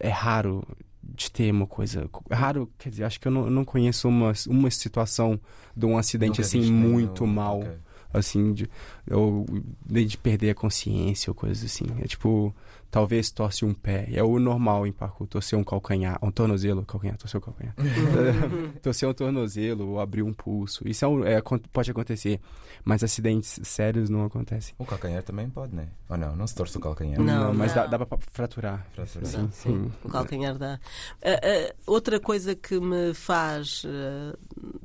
é raro de ter uma coisa. Raro, quer dizer, acho que eu não, eu não conheço uma, uma situação de um acidente Nunca assim nenhum- muito mal. Ok. Assim, de, ou de perder a consciência ou coisas assim. É tipo, talvez torce um pé. É o normal em parkour, torcer um calcanhar, um tornozelo, calcanhar, torcer o calcanhar. <laughs> torcer um tornozelo ou abrir um pulso. Isso é, um- é, pode acontecer, mas acidentes sérios não acontecem. O calcanhar também pode, né? Ou não? Não se torce o calcanhar. Não, mas não. Dá, dá pra fraturar. Fraturar. Sim, sim. O calcanhar dá. Ah, ah, outra coisa que me faz, ah,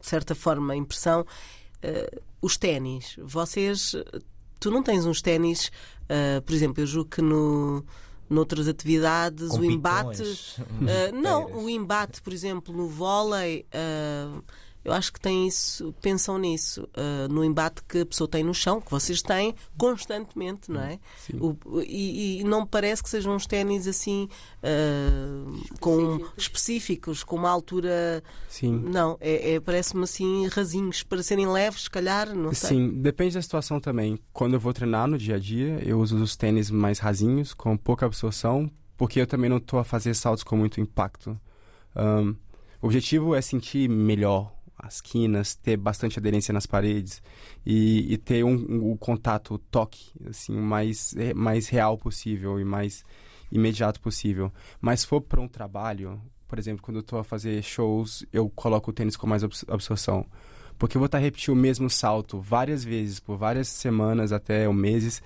de certa forma, impressão, os ténis. Vocês, tu não tens uns ténis, ah, por exemplo, eu julgo que no, noutras atividades Com o embate. pitões. ah, <laughs> não, o embate, por exemplo, no vôlei. ah, eu acho que tem isso, pensam nisso, ah, no embate que a pessoa tem no chão, que vocês têm constantemente, não é? Sim. O- e, e não me parece que sejam uns ténis assim ah, com Específicos. com uma altura. Sim. Não, é, é- parece-me assim rasinhos, para serem leves, se calhar, não sei. Sim, depende da situação também. Quando eu vou treinar no dia a dia, eu uso os tênis mais rasinhos, com pouca absorção, porque eu também não estou a fazer saltos com muito impacto. Ahn, o objetivo é sentir melhor as quinas, ter bastante aderência nas paredes e, e ter um, um- o contato, toque, assim, o mais, mais real possível e mais imediato possível. Mas se for para um trabalho, por exemplo, quando eu estou a fazer shows, eu coloco o tênis com mais abs- absorção. Porque eu vou estar repetindo o mesmo salto várias vezes, por várias semanas até ou meses,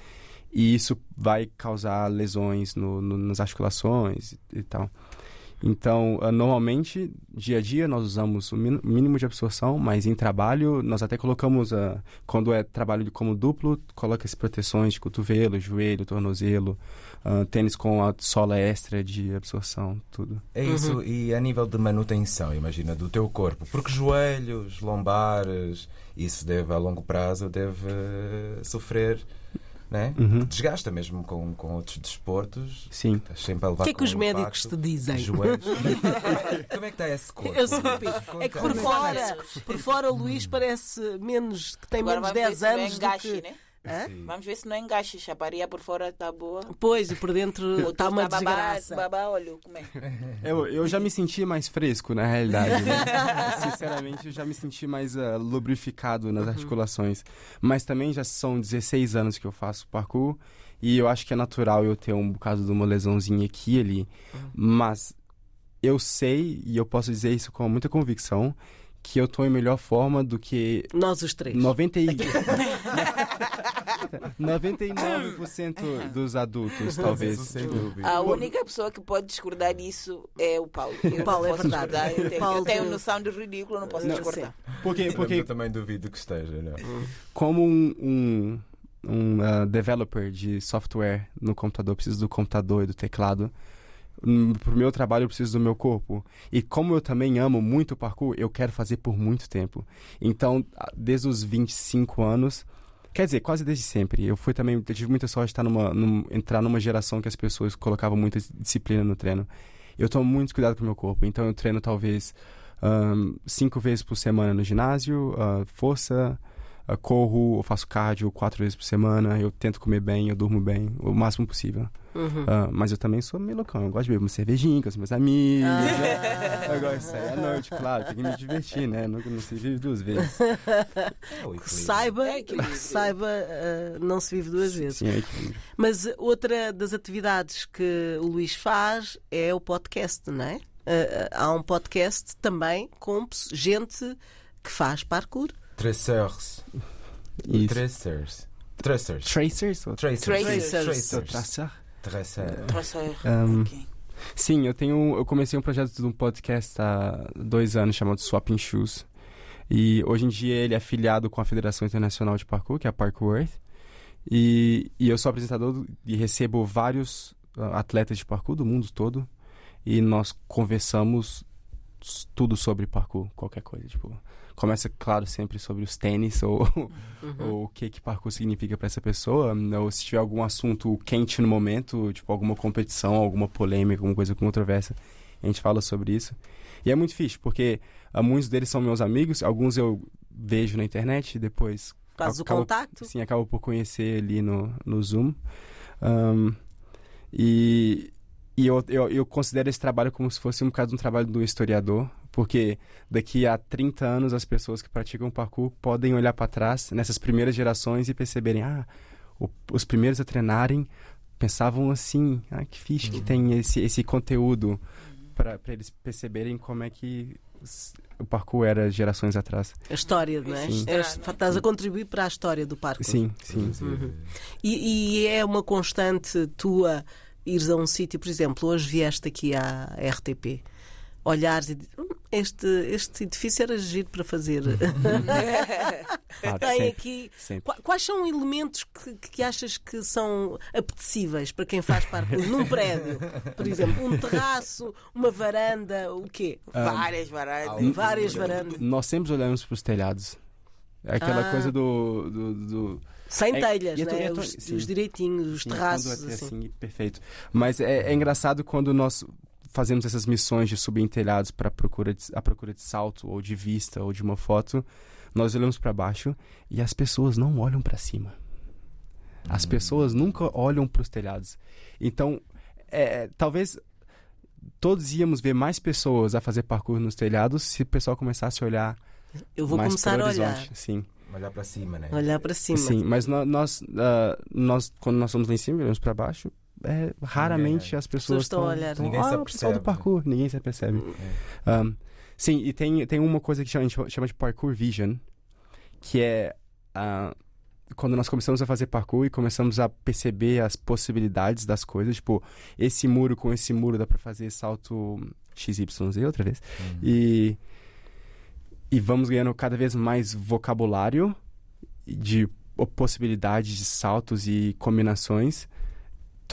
e isso vai causar lesões no, no- nas articulações e, e tal. Então, ah, normalmente, dia a dia, nós usamos o mínimo de absorção, mas em trabalho, nós até colocamos, ah, quando é trabalho de como duplo, coloca as proteções de cotovelo, joelho, tornozelo, ah, tênis com a sola extra de absorção, tudo. É isso, e a nível de manutenção, imagina, do teu corpo, porque joelhos, lombares, isso deve a longo prazo deve eh, sofrer, né? Uhum. Desgasta mesmo com, com outros desportos. Sim. Estás sempre a levar O que é que os médicos impacto. te dizem? Joelhos. <laughs> Como é que está esse corpo? Eu. É que por fora, por fora o Luís parece menos, que tem Agora menos vamos ver 10 se não anos do que. né? Vamos ver se não engaxe. Chaparia por fora está boa. Pois, e por dentro está uma babá, desgraça. babá, olha como é. <laughs> Eu, eu já me senti mais fresco, na realidade. né? <laughs> Sinceramente, eu já me senti mais ah, lubrificado nas articulações. Mas também já são 16 anos que eu faço parkour. E eu acho que é natural eu ter um bocado de uma lesãozinha aqui e ali. Mas eu sei, e eu posso dizer isso com muita convicção, que eu tô em melhor forma do que Nós os três. 90 e... <laughs> 99% dos adultos, talvez. Isso sem dúvida. A única pessoa que pode discordar disso é o Paulo. Eu Paulo, é verdade. Eu tenho, Paulo eu tenho noção de ridículo, não posso Não, discordar. Porque, porque eu também duvido que esteja, não. como um, um, um, ah, developer de software no computador, preciso do computador e do teclado. Pro meu trabalho, eu preciso do meu corpo. E como eu também amo muito o parkour, eu quero fazer por muito tempo. Então, desde os 25 anos, quer dizer, quase desde sempre. Eu fui também, eu tive muita sorte de estar numa, num- entrar numa geração que as pessoas colocavam muita disciplina no treino. Eu tomo muito cuidado com o meu corpo, então eu treino talvez um, cinco vezes por semana no ginásio, uh, força, uh, corro, eu faço cardio quatro vezes por semana, eu tento comer bem, eu durmo bem, o máximo possível. Uhum. Uh, mas eu também sou meio loucão, eu gosto de beber uma cervejinha com os meus amigos. Ah. <laughs> Eu gosto de sair à noite, claro, tem que me divertir, né? Não, não se vive duas vezes. <laughs> É saiba, É saiba uh, não se vive duas vezes. Sim, é. Mas outra das atividades que o Luís faz é o podcast, não é? Uh, há um podcast também com gente que faz parkour. Tracers. Isso. Tracers. Tracers. Tracers? ou Tracers. Tracers. Tracers. Tracer? Tracer. Tracer. Um, Ok. Sim, eu tenho. Eu comecei um projeto de um podcast há dois anos chamado Swapping Shoes. E hoje em dia ele é afiliado com a Federação Internacional de Parkour, que é a Parkour Earth. E, e eu sou apresentador e recebo vários ah, atletas de parkour do mundo todo. E nós conversamos tudo sobre parkour, qualquer coisa. Tipo, começa, claro, sempre sobre os tênis ou, <laughs> ou o que, que parkour significa para essa pessoa. Ou se tiver algum assunto quente no momento, tipo alguma competição, alguma polêmica, alguma coisa controversa, a gente fala sobre isso. E é muito fixe, porque ah, muitos deles são meus amigos, alguns eu vejo na internet e depois Faz o acabo- contacto. Sim, acabo por conhecer ali no, no Zoom. Ahn, e e eu, eu, eu considero esse trabalho como se fosse um bocado um trabalho do historiador, porque daqui a 30 anos as pessoas que praticam parkour podem olhar para trás nessas primeiras gerações e perceberem: ah, o- os primeiros a treinarem pensavam assim, ah, que fixe que tem esse, esse conteúdo para eles perceberem como é que o parkour era gerações atrás. A história, não é? Sim. Eras- Estás a contribuir para a história do parkour. Sim, sim. Inclusive, E, e é uma constante tua ires a um sítio, por exemplo, hoje vieste aqui à RTP, olhares e dizer, "Hum, este, este edifício era giro para fazer. <laughs> Claro, Tem sempre, aqui. sempre. Qua- Quais são elementos que, que achas que são apetecíveis para quem faz parkour? Num prédio, por exemplo, um terraço, uma varanda, o quê? Várias varandas. Várias varandas. Nós sempre olhamos para os telhados. É aquela Ah. coisa do. do, do- Sem É- telhas, tô- né? tô- os, os direitinhos, os sim, terraços. é assim. assim, perfeito. Mas é, é engraçado quando nós fazemos essas missões de subir em telhados para procura de, a procura de salto ou de vista ou de uma foto. Nós olhamos para baixo e as pessoas não olham para cima. As pessoas nunca olham para os telhados. Então, é, talvez todos íamos ver mais pessoas a fazer parkour nos telhados se o pessoal começasse a olhar Eu vou mais começar a olhar. Sim. Olhar para cima, né? Olhar para cima. Sim, mas nó- nós, ah, nós, quando nós estamos lá em cima, olhamos para baixo, é, raramente Ninguém- as pessoas estão estão, Ninguém ah, se do parkour, ninguém se percebe. Um, sim, e tem, tem uma coisa que a gente chama de parkour vision, que é ah, quando nós começamos a fazer parkour e começamos a perceber as possibilidades das coisas, tipo, esse muro com esse muro dá para fazer salto XYZ outra vez. Uhum. E, e vamos ganhando cada vez mais vocabulário de possibilidades de saltos e combinações.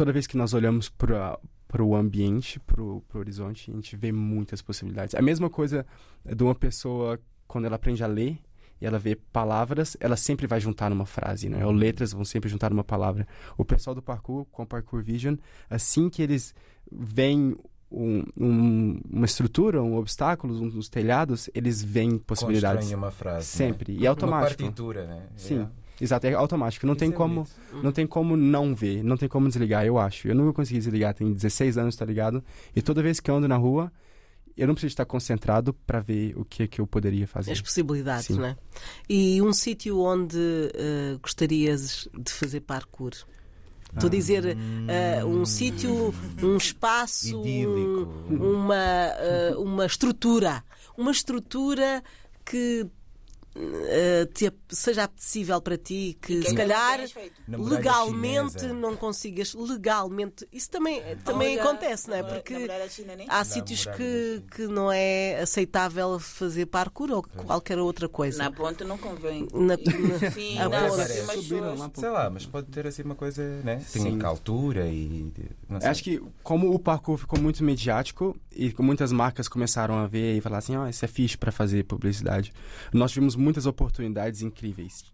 Toda vez que nós olhamos para para o ambiente, para o horizonte, a gente vê muitas possibilidades. A mesma coisa de uma pessoa quando ela aprende a ler e ela vê palavras, ela sempre vai juntar numa frase, né? Ou letras vão sempre juntar numa palavra. O pessoal do parkour, com o Parkour Vision, assim que eles veem um- um- uma estrutura, um obstáculo, um, nos telhados, eles veem possibilidades. Constroem uma frase. Sempre. Né? E automático. Uma partitura, né? Sim. É. Exato, é automático. Não Isso tem é como, bonito. não tem como não ver, não tem como desligar, eu acho. Eu nunca consegui desligar, tem 16 anos, tá ligado? E toda vez que eu ando na rua, eu não preciso estar concentrado para ver o que que eu poderia fazer. As possibilidades, Sim. não é? E um sítio onde eh, gostarias de fazer parkour? Estou a dizer eh, um sítio, um espaço, um- Idílico. uma, eh, uma estrutura. Uma estrutura que te ap- seja apetecível para ti, que Que se ainda não calhar. Na legalmente chinesa. não consigas. Legalmente, isso também, também Olha, acontece, não é? na- Porque na china, há Na sítios que, que não é aceitável fazer parkour ou qualquer outra coisa. Na ponte não convém. Na- Sim, <laughs> A não, ponte. assim, mas Subiram lá Sei lá, mas pode ter assim uma coisa, né? Tem Sim. altura e. Não sei. Acho que como o parkour ficou muito mediático e muitas marcas começaram a ver e falar assim, ó, isso é fixe para fazer publicidade. Nós tivemos muitas oportunidades incríveis.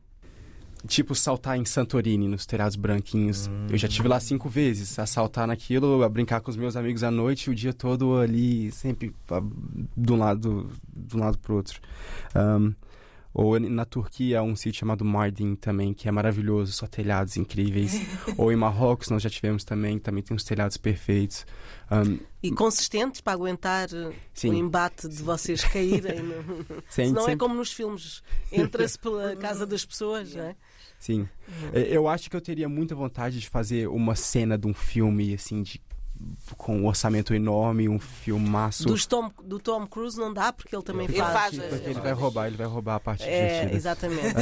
tipo saltar em Santorini, nos telhados branquinhos. Eu já tive lá cinco vezes, a saltar naquilo, a brincar com os meus amigos à noite, o dia todo ali, sempre ah, de um lado, de um lado pro outro. Um, ou na Turquia, um sítio chamado Mardin também, que é maravilhoso, só telhados incríveis. <laughs> Ou em Marrocos, nós já tivemos também, também tem uns telhados perfeitos. Um, E consistentes para aguentar uh, Sim. o embate de vocês <laughs> caírem. no- sem- Senão é como nos filmes, entra-se pela casa das pessoas, não é? Sim. É, Eu acho que eu teria muita vontade de fazer uma cena de um filme, assim, de, com um orçamento enorme, um filmaço. Dos Tom, do Tom Cruise não dá, porque ele também Ele faz. faz, Porque ele vai roubar, ele vai roubar a parte É, divertida. exatamente.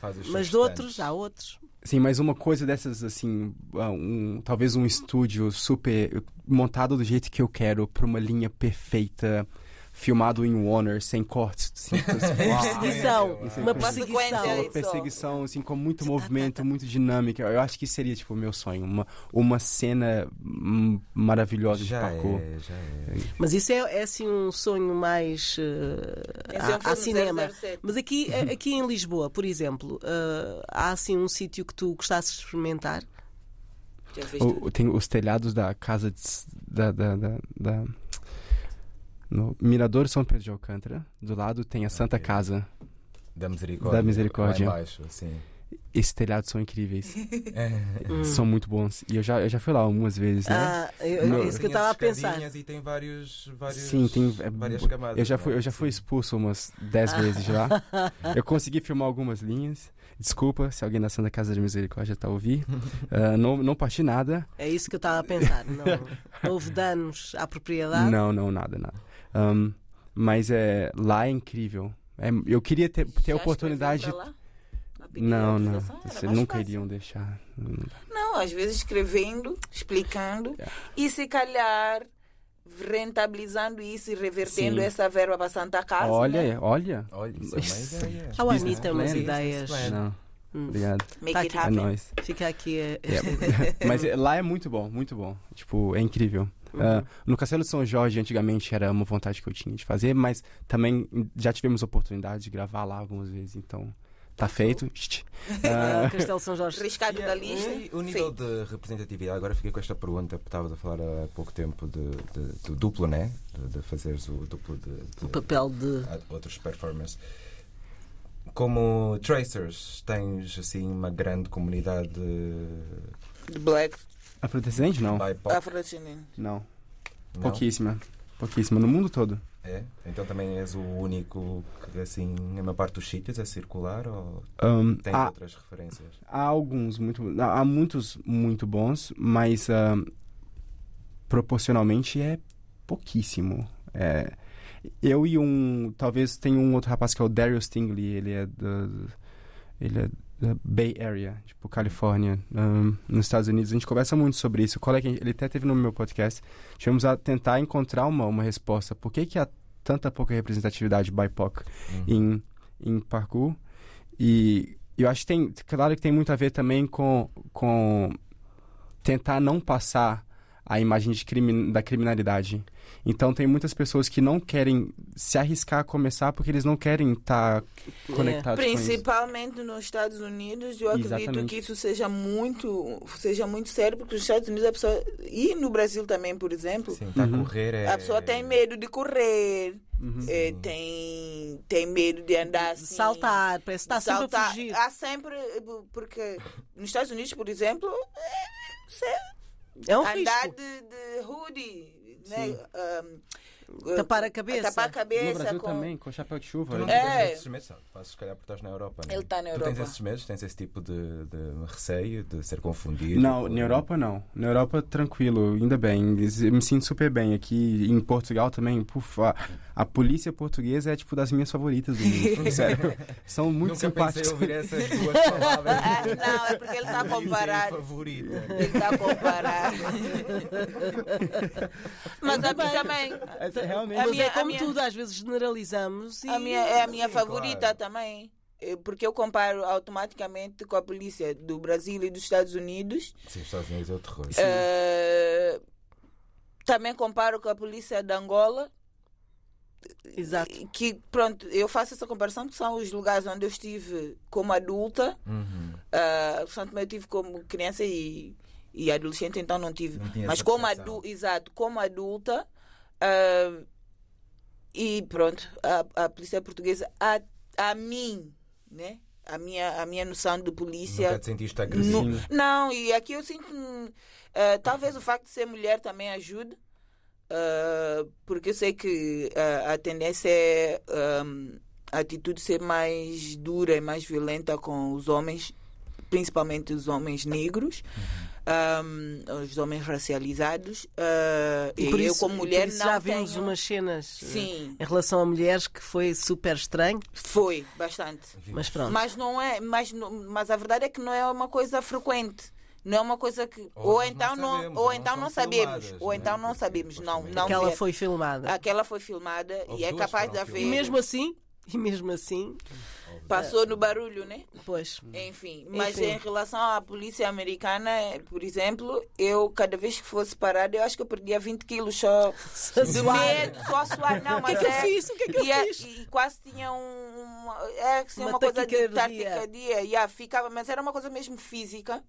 Faz os Mas de outros, há outros. Sim, mas uma coisa dessas, assim, ah, um, talvez um estúdio super montado do jeito que eu quero, pra uma linha perfeita, filmado em Warner, sem cortes. <laughs> Perseguição. Uma perseguição. uma perseguição, assim, com muito movimento, <laughs> muito dinâmica. Eu acho que seria, tipo, o meu sonho. Uma, uma cena hum, maravilhosa de Já parkour. é, já é. Mas isso é, é assim um sonho mais uh, é um a, cinema. 007. Mas aqui, a- <laughs> aqui em Lisboa, por exemplo, uh, há assim um sítio que tu gostasses de experimentar? O- tem os telhados da casa de da, da, da, da- no Mirador São Pedro de Alcântara. Do lado tem a Santa. Casa. Da misericórdia. Da misericórdia. Lá embaixo, sim. Esses telhados são incríveis. <laughs> Hum. São muito bons. E eu já, eu já fui lá algumas vezes, né? Ah, eu- Não. é isso que eu estava a pensar. E tem vários, vários, Sim, tem é, várias camadas. Eu já é? fui, eu já fui expulso umas 10 vezes já. <laughs> Eu consegui filmar algumas linhas. Desculpa se alguém da Santa Casa de Misericórdia está a ouvir. <laughs> Ah, não, não parti nada. É isso que eu estava a pensar. Não houve danos à propriedade. Não, não, nada, nada. Ahm, mas é, lá é incrível. É, eu queria ter, ter a oportunidade. lá? Não, não. Vocês nunca fácil. iriam deixar. Não, às vezes escrevendo, explicando Yeah. e se calhar rentabilizando isso e revertendo Sim. essa verba para Santa Casa. Olha, né? olha. Olha, isso é uma ideia. Umas ideias. Não, Hum. obrigado. Make Tá it aqui. É happen. nóis. Fica aqui É, <laughs> Mas é, lá é muito bom, muito bom. Tipo, é incrível. Ah, no Castelo de São Jorge, antigamente, era uma vontade que eu tinha de fazer, mas também já tivemos oportunidade de gravar lá algumas vezes, então tá feito. <laughs> Ah, Castelo São Jorge. Riscado E, da a- lista. o nível Sim. de representatividade, agora fiquei com esta pergunta, porque estavas a falar há pouco tempo de, de- do duplo, né? De, de fazeres o duplo de, de O papel de. outros performers. Como Tracers, tens assim uma grande comunidade De Black Afrodescendente? Não. BIPOC? Afrodescendente. Não. Não? Pouquíssima. Pouquíssima. No mundo todo. É? Então também és o único que assim, na maior parte dos sítios é circular ou Um, tens há, outras referências? há alguns muito. Há muitos muito bons, mas um, proporcionalmente é pouquíssimo. É, eu e um. Talvez tenha um outro rapaz que é o Daryl Stingley, ele é da. Ele é Bay Area, tipo, Califórnia, um, nos Estados Unidos. A gente conversa muito sobre isso. Qual é que ele até teve no meu podcast. Tivemos a tentar encontrar uma, uma resposta. Por que, que há tanta pouca representatividade BIPOC Uhum. em, em parkour? E eu acho que tem, claro que tem muito a ver também com, com tentar não passar a imagem de crime, da criminalidade. Então tem muitas pessoas que não querem se arriscar a começar porque eles não querem estar conectados com isso. Principalmente nos Estados Unidos, eu acredito Exatamente. que isso seja muito, seja muito sério, porque nos Estados Unidos a pessoa. E no Brasil também, por exemplo, Sim, está Uhum. correr é... a pessoa tem medo de correr, Uhum. Sim. tem, tem medo de andar assim. saltar, parece que está sempre a fugir. Há sempre. Porque nos Estados Unidos, por exemplo, é, É um andar risco. de, de hoodie, né? Um, Tapar a cabeça. Tapar a No cabeça Brasil com. também, com chapéu de chuva. Tu não É. esses medos? Fazes se calhar porque estás na Europa, não é? Ele está na Tu Europa. tens esses medos, tens esse tipo de, de receio de ser confundido? Não, por- na Europa não. Na Europa, tranquilo, ainda bem. Me sinto super bem. Aqui em Portugal também, puf, a, a polícia portuguesa é tipo das minhas favoritas do mundo. <laughs> Sério. São muito Nunca simpáticos. pensei ouvir essas <laughs> duas palavras. Ah, não, é porque ele está a comparar. favorita. Ele está a comparar. <laughs> Mas a mim também. É, Realmente. A Mas minha- é como minha- tudo, às vezes generalizamos e A minha, é a minha Sim, favorita claro. também. Eh, Porque eu comparo automaticamente com a polícia do Brasil e dos Estados Unidos. Sim, os Estados Unidos é o terror. Eh, também comparo com a polícia de Angola. Exato. Que, pronto, eu faço essa comparação porque são os lugares onde eu estive como adulta. Uhum. Uh, portanto, eu tive como criança e, e adolescente, então não tive. Não Mas como, percepção. adu exato, como adulta, uh, e pronto, a, a polícia portuguesa, a, a mim, né? A minha, a minha noção de polícia. Nunca te sentiste agressivo. Não, e aqui eu sinto. eh, talvez o facto de ser mulher também ajude, eh, porque eu sei que eh, a tendência é hum, a atitude ser mais dura e mais violenta com os homens, principalmente os homens negros. Hum, os homens racializados eh, e, por eu isso- como e mulher por isso não já vimos tenho... umas cenas eh, Sim. em relação a mulheres que foi super estranho, foi bastante mas pronto. Mas não é, mas, mas a verdade é que não é uma coisa frequente. Não é uma coisa que Ou ou, então não, sabemos, ou ou então não sabemos, filmadas, ou né? então não sabemos, não, não Aquela ver. foi filmada. Aquela foi filmada Houve e é capaz de haver E mesmo assim, e mesmo assim, passou no barulho, né? pois. Enfim, mas Enfim. em relação à polícia americana, por exemplo, eu cada vez que fosse parada, eu acho que eu perdia 20 quilos só de medo, só suar. Não, O que é mas que eu é- fiz? O que é que eu e, é- fiz? e quase tinha um, uma, é, assim, Uma uma, coisa de taquicardia. Yeah, ficava, mas era uma coisa mesmo física.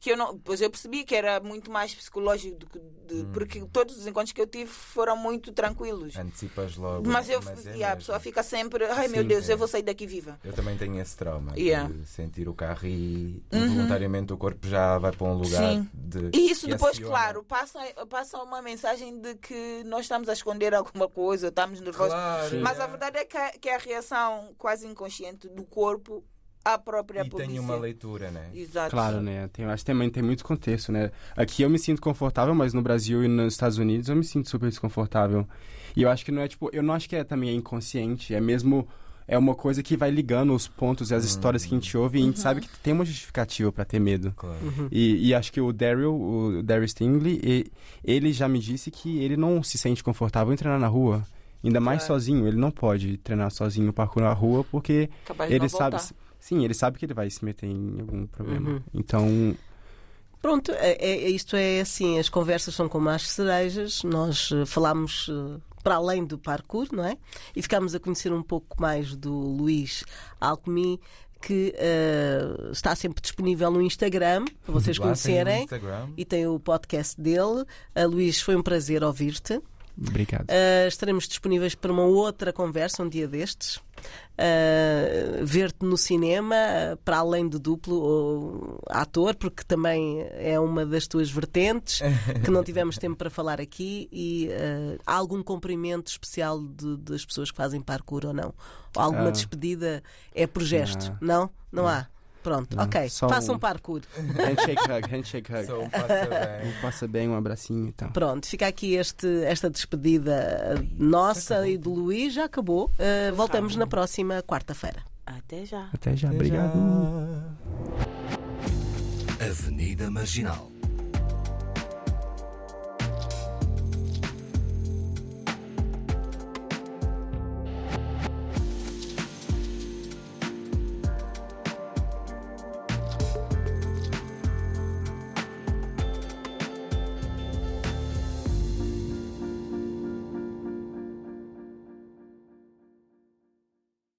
Que eu não, pois eu percebi que era muito mais psicológico do que de- Hum. porque todos os encontros que eu tive foram muito tranquilos. Antecipas logo. Mas, eu, é e a pessoa fica sempre, ai meu Sim, Deus, é. eu vou sair daqui viva. Eu também tenho esse trauma Yeah. de sentir o carro e involuntariamente o corpo já vai para um lugar Sim. de. E isso depois, aciona. claro, passa, passa uma mensagem de que nós estamos a esconder alguma coisa, estamos nervosos. Claro, Mas yeah. a verdade é que a, que a reação quase inconsciente do corpo à própria E polícia. tem uma leitura, né? Exato. Claro, né? Tem, acho que também tem muito contexto, né? Aqui eu me sinto confortável, mas no Brasil e nos Estados Unidos eu me sinto super desconfortável. E eu acho que não é tipo, eu não acho que é também é inconsciente, é mesmo é uma coisa que vai ligando os pontos e as histórias que a gente ouve e a gente sabe que tem uma justificativa pra ter medo. Claro. E, e acho que o Daryl, o Daryl Stingley, e- ele já me disse que ele não se sente confortável em treinar na rua. Ainda mais Claro. sozinho. Ele não pode treinar sozinho o parkour na rua porque Capaz de ele sabe. voltar. Sim, ele sabe que ele vai se meter em algum problema. Uhum. Então, Pronto, é, é- isto é assim, as conversas são como as cerejas, nós eh, falamos eh, para além do parkour, não é? E ficámos a conhecer um pouco mais do Luís Alckmin, que eh, está sempre disponível no Instagram, para vocês Lá tem conhecerem, Instagram. e tem o podcast dele. Uh, Luís, foi um prazer ouvir-te. Obrigado. Uh, estaremos disponíveis para uma outra conversa um dia destes. Uh, Ver-te no cinema, para além de duplo ou ator, porque também é uma das tuas vertentes, <laughs> que não tivemos tempo para falar aqui. E uh, há algum cumprimento especial de- das pessoas que fazem parkour ou não? Ou alguma Ah. despedida? É por gesto? Não? Não, há? Pronto, Não. ok. Só Façam um- parkour. Handshake hug, <laughs> handshake hug. Só um passa bem. Passa bem, um abracinho e tal. Pronto, fica aqui este, esta despedida nossa e do Luís, já acabou. Uh, voltamos na próxima quarta-feira. Até já. Até já, Até obrigado. já. Avenida Marginal